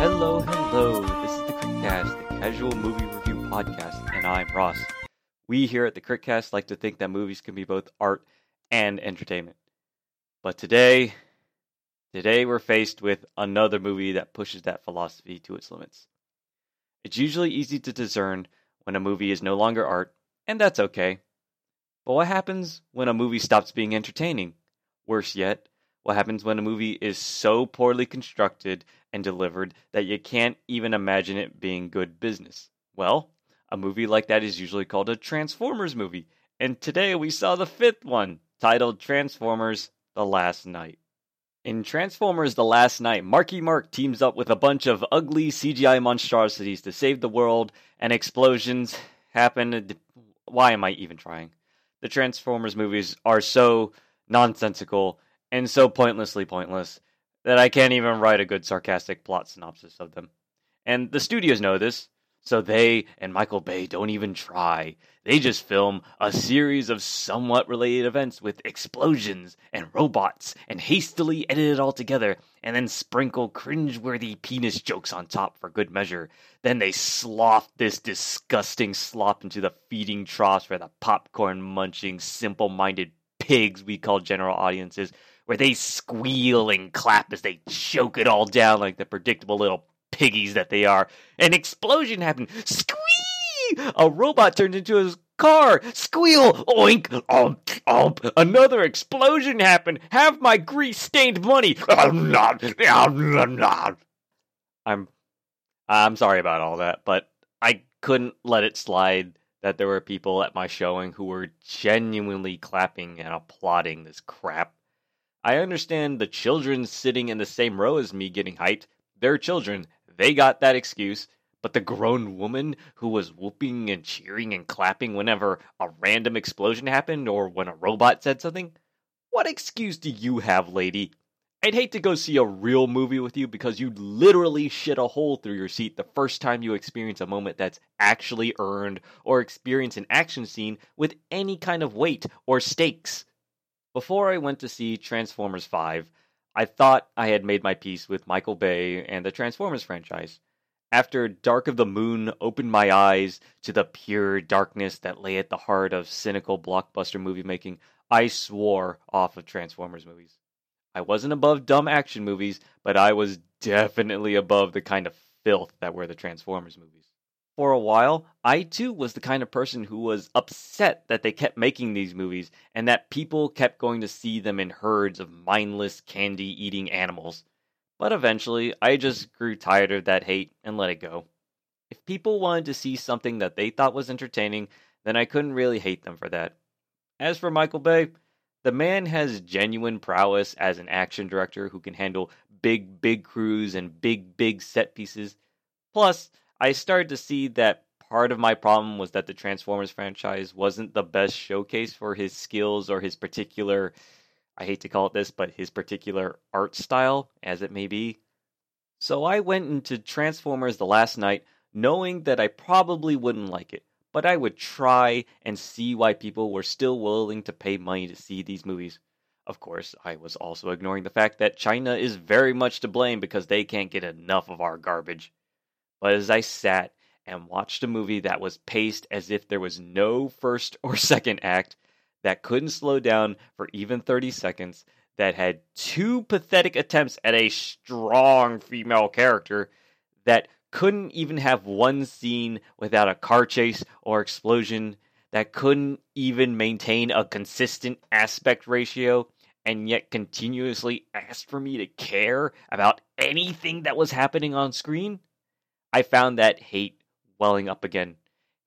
Hello, hello. This is the Critcast, the casual movie review podcast, and I'm Ross. We here at the Critcast like to think that movies can be both art and entertainment. But today, today we're faced with another movie that pushes that philosophy to its limits. It's usually easy to discern when a movie is no longer art, and that's okay. But what happens when a movie stops being entertaining? Worse yet, what happens when a movie is so poorly constructed and delivered that you can't even imagine it being good business? Well, a movie like that is usually called a Transformers movie, and today we saw the fifth one, titled Transformers The Last Knight. In Transformers The Last Knight, Marky Mark teams up with a bunch of ugly CGI monstrosities to save the world, and explosions happen. Why am I even trying? The Transformers movies are so nonsensical and so pointlessly pointless that I can't even write a good sarcastic plot synopsis of them. And the studios know this, so they and Michael Bay don't even try. They just film a series of somewhat related events with explosions and robots and hastily edit it all together and then sprinkle cringe-worthy penis jokes on top for good measure. Then they slough this disgusting slop into the feeding troughs for the popcorn munching, simple minded pigs we call general audiences where they squeal and clap as they choke it all down like the predictable little piggies that they are. An explosion happened. Squee! A robot turned into a car. Squeal! Oink! Ump! Ump! Another explosion happened. Have my grease-stained money. I'm not I'm I'm sorry about all that, but I couldn't let it slide that there were people at my showing who were genuinely clapping and applauding this crap. I understand the children sitting in the same row as me getting hyped. They're children. They got that excuse. But the grown woman who was whooping and cheering and clapping whenever a random explosion happened or when a robot said something? What excuse do you have, lady? I'd hate to go see a real movie with you because you'd literally shit a hole through your seat the first time you experience a moment that's actually earned or experience an action scene with any kind of weight or stakes. Before I went to see Transformers 5, I thought I had made my peace with Michael Bay and the Transformers franchise. After Dark of the Moon opened my eyes to the pure darkness that lay at the heart of cynical blockbuster movie making, I swore off of Transformers movies. I wasn't above dumb action movies, but I was definitely above the kind of filth that were the Transformers movies. For a while, I too was the kind of person who was upset that they kept making these movies and that people kept going to see them in herds of mindless candy eating animals. But eventually, I just grew tired of that hate and let it go. If people wanted to see something that they thought was entertaining, then I couldn't really hate them for that. As for Michael Bay, the man has genuine prowess as an action director who can handle big, big crews and big, big set pieces. Plus, I started to see that part of my problem was that the Transformers franchise wasn't the best showcase for his skills or his particular I hate to call it this, but his particular art style, as it may be. So I went into Transformers the last knight knowing that I probably wouldn't like it, but I would try and see why people were still willing to pay money to see these movies. Of course, I was also ignoring the fact that China is very much to blame because they can't get enough of our garbage. But as I sat and watched a movie that was paced as if there was no first or second act, that couldn't slow down for even 30 seconds, that had two pathetic attempts at a strong female character, that couldn't even have one scene without a car chase or explosion, that couldn't even maintain a consistent aspect ratio, and yet continuously asked for me to care about anything that was happening on screen, I found that hate welling up again.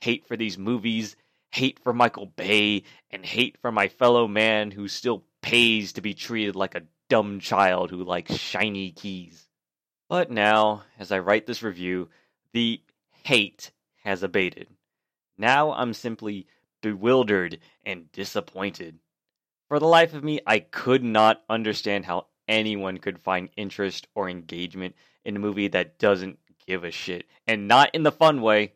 Hate for these movies hate for Michael Bay, and hate for my fellow man who still pays to be treated like a dumb child who likes shiny keys. But now, as I write this review, the hate has abated. Now I'm simply bewildered and disappointed. For the life of me, I could not understand how anyone could find interest or engagement in a movie that doesn't give a shit, and not in the fun way.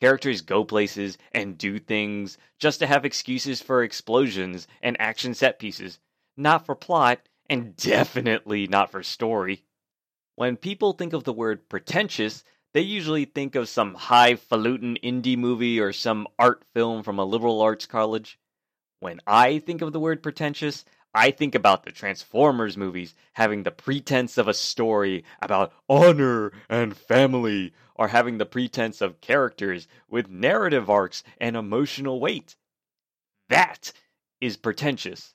Characters go places and do things just to have excuses for explosions and action set pieces, not for plot, and definitely not for story. When people think of the word pretentious, they usually think of some highfalutin indie movie or some art film from a liberal arts college. When I think of the word pretentious, I think about the Transformers movies having the pretense of a story about honor and family, or having the pretense of characters with narrative arcs and emotional weight. That is pretentious.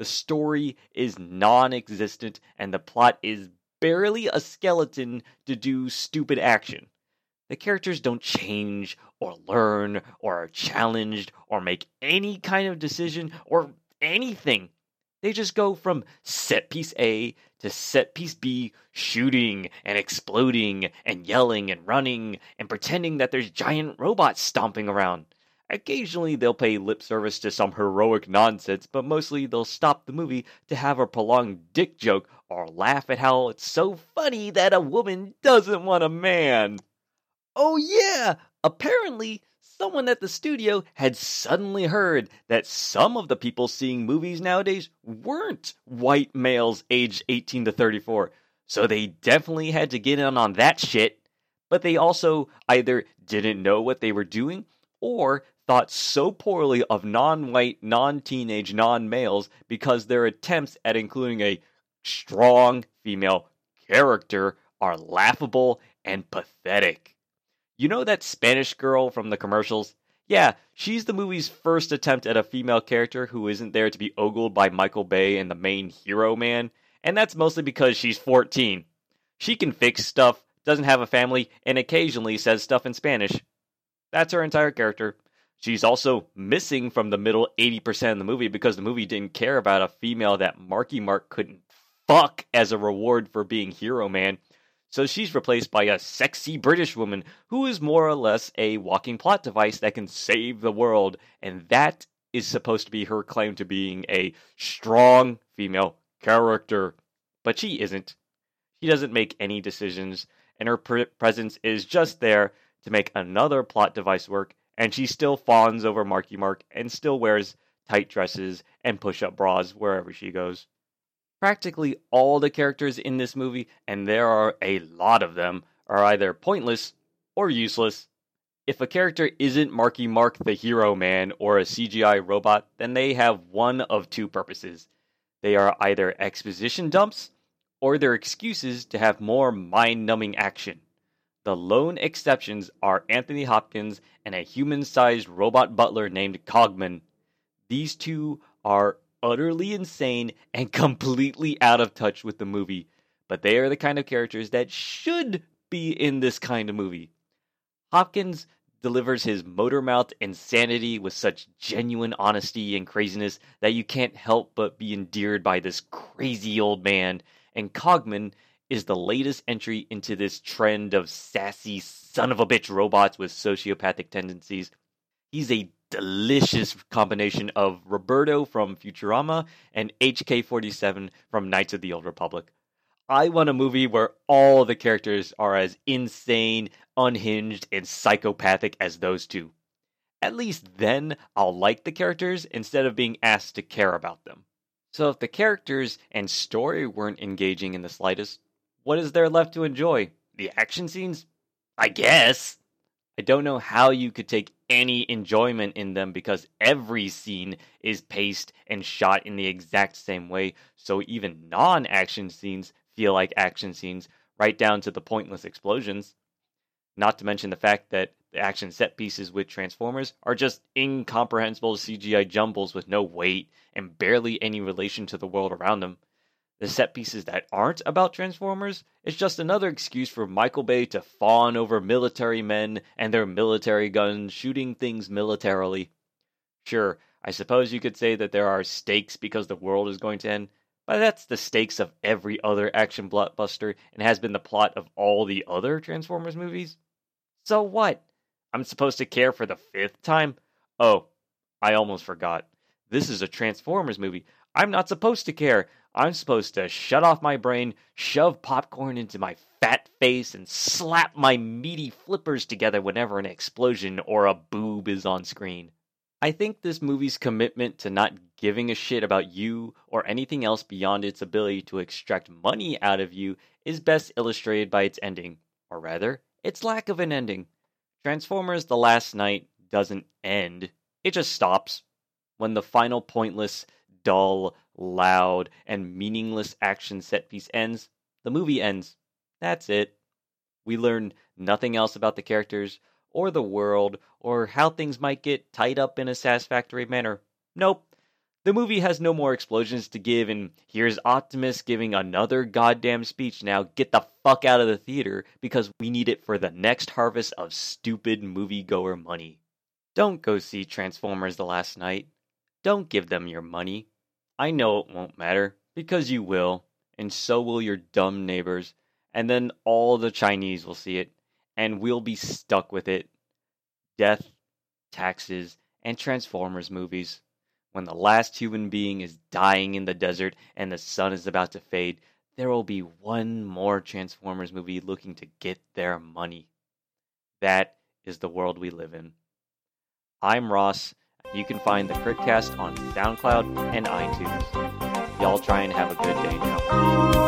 The story is non existent, and the plot is barely a skeleton to do stupid action. The characters don't change, or learn, or are challenged, or make any kind of decision, or anything. They just go from set piece A to set piece B, shooting and exploding and yelling and running and pretending that there's giant robots stomping around. Occasionally they'll pay lip service to some heroic nonsense, but mostly they'll stop the movie to have a prolonged dick joke or laugh at how it's so funny that a woman doesn't want a man. Oh, yeah! Apparently, someone at the studio had suddenly heard that some of the people seeing movies nowadays weren't white males aged 18 to 34. So they definitely had to get in on that shit. But they also either didn't know what they were doing or thought so poorly of non white, non teenage, non males because their attempts at including a strong female character are laughable and pathetic. You know that Spanish girl from the commercials? Yeah, she's the movie's first attempt at a female character who isn't there to be ogled by Michael Bay and the main hero man, and that's mostly because she's 14. She can fix stuff, doesn't have a family, and occasionally says stuff in Spanish. That's her entire character. She's also missing from the middle 80% of the movie because the movie didn't care about a female that Marky Mark couldn't fuck as a reward for being hero man so she's replaced by a sexy British woman who is more or less a walking plot device that can save the world, and that is supposed to be her claim to being a strong female character. But she isn't. She doesn't make any decisions, and her pre- presence is just there to make another plot device work, and she still fawns over Marky Mark and still wears tight dresses and push up bras wherever she goes practically all the characters in this movie, and there are a lot of them, are either pointless or useless. If a character isn't Marky Mark the Hero Man or a CGI robot, then they have one of two purposes. They are either exposition dumps or they're excuses to have more mind numbing action. The lone exceptions are Anthony Hopkins and a human sized robot butler named Cogman. These two are utterly insane and completely out of touch with the movie, but they are the kind of characters that should be in this kind of movie. Hopkins delivers his motor mouth insanity with such genuine honesty and craziness that you can't help but be endeared by this crazy old man, and Cogman is the latest entry into this trend of sassy son of a bitch robots with sociopathic tendencies. He's a delicious combination of Roberto from Futurama and HK 47 from Knights of the Old Republic. I want a movie where all the characters are as insane, unhinged, and psychopathic as those two. At least then I'll like the characters instead of being asked to care about them. So if the characters and story weren't engaging in the slightest, what is there left to enjoy? The action scenes? I guess. I don't know how you could take any enjoyment in them because every scene is paced and shot in the exact same way. So even non action scenes feel like action scenes, right down to the pointless explosions. Not to mention the fact that the action set pieces with Transformers are just incomprehensible CGI jumbles with no weight and barely any relation to the world around them. The set pieces that aren't about Transformers is just another excuse for Michael Bay to fawn over military men and their military guns shooting things militarily. Sure, I suppose you could say that there are stakes because the world is going to end, but that's the stakes of every other action blockbuster and has been the plot of all the other Transformers movies. So what? I'm supposed to care for the fifth time? Oh, I almost forgot. This is a Transformers movie. I'm not supposed to care. I'm supposed to shut off my brain, shove popcorn into my fat face, and slap my meaty flippers together whenever an explosion or a boob is on screen. I think this movie's commitment to not giving a shit about you or anything else beyond its ability to extract money out of you is best illustrated by its ending, or rather, its lack of an ending. Transformers The Last Knight doesn't end, it just stops. When the final pointless, dull, loud, and meaningless action set piece ends, the movie ends. That's it. We learn nothing else about the characters, or the world, or how things might get tied up in a satisfactory manner. Nope. The movie has no more explosions to give, and here's Optimus giving another goddamn speech now. Get the fuck out of the theater because we need it for the next harvest of stupid moviegoer money. Don't go see Transformers the Last knight. Don't give them your money. I know it won't matter because you will, and so will your dumb neighbors, and then all the Chinese will see it, and we'll be stuck with it. Death, taxes, and Transformers movies when the last human being is dying in the desert and the sun is about to fade, there will be one more Transformers movie looking to get their money. That is the world we live in. I'm Ross. You can find the Critcast on SoundCloud and iTunes. Y'all try and have a good day now.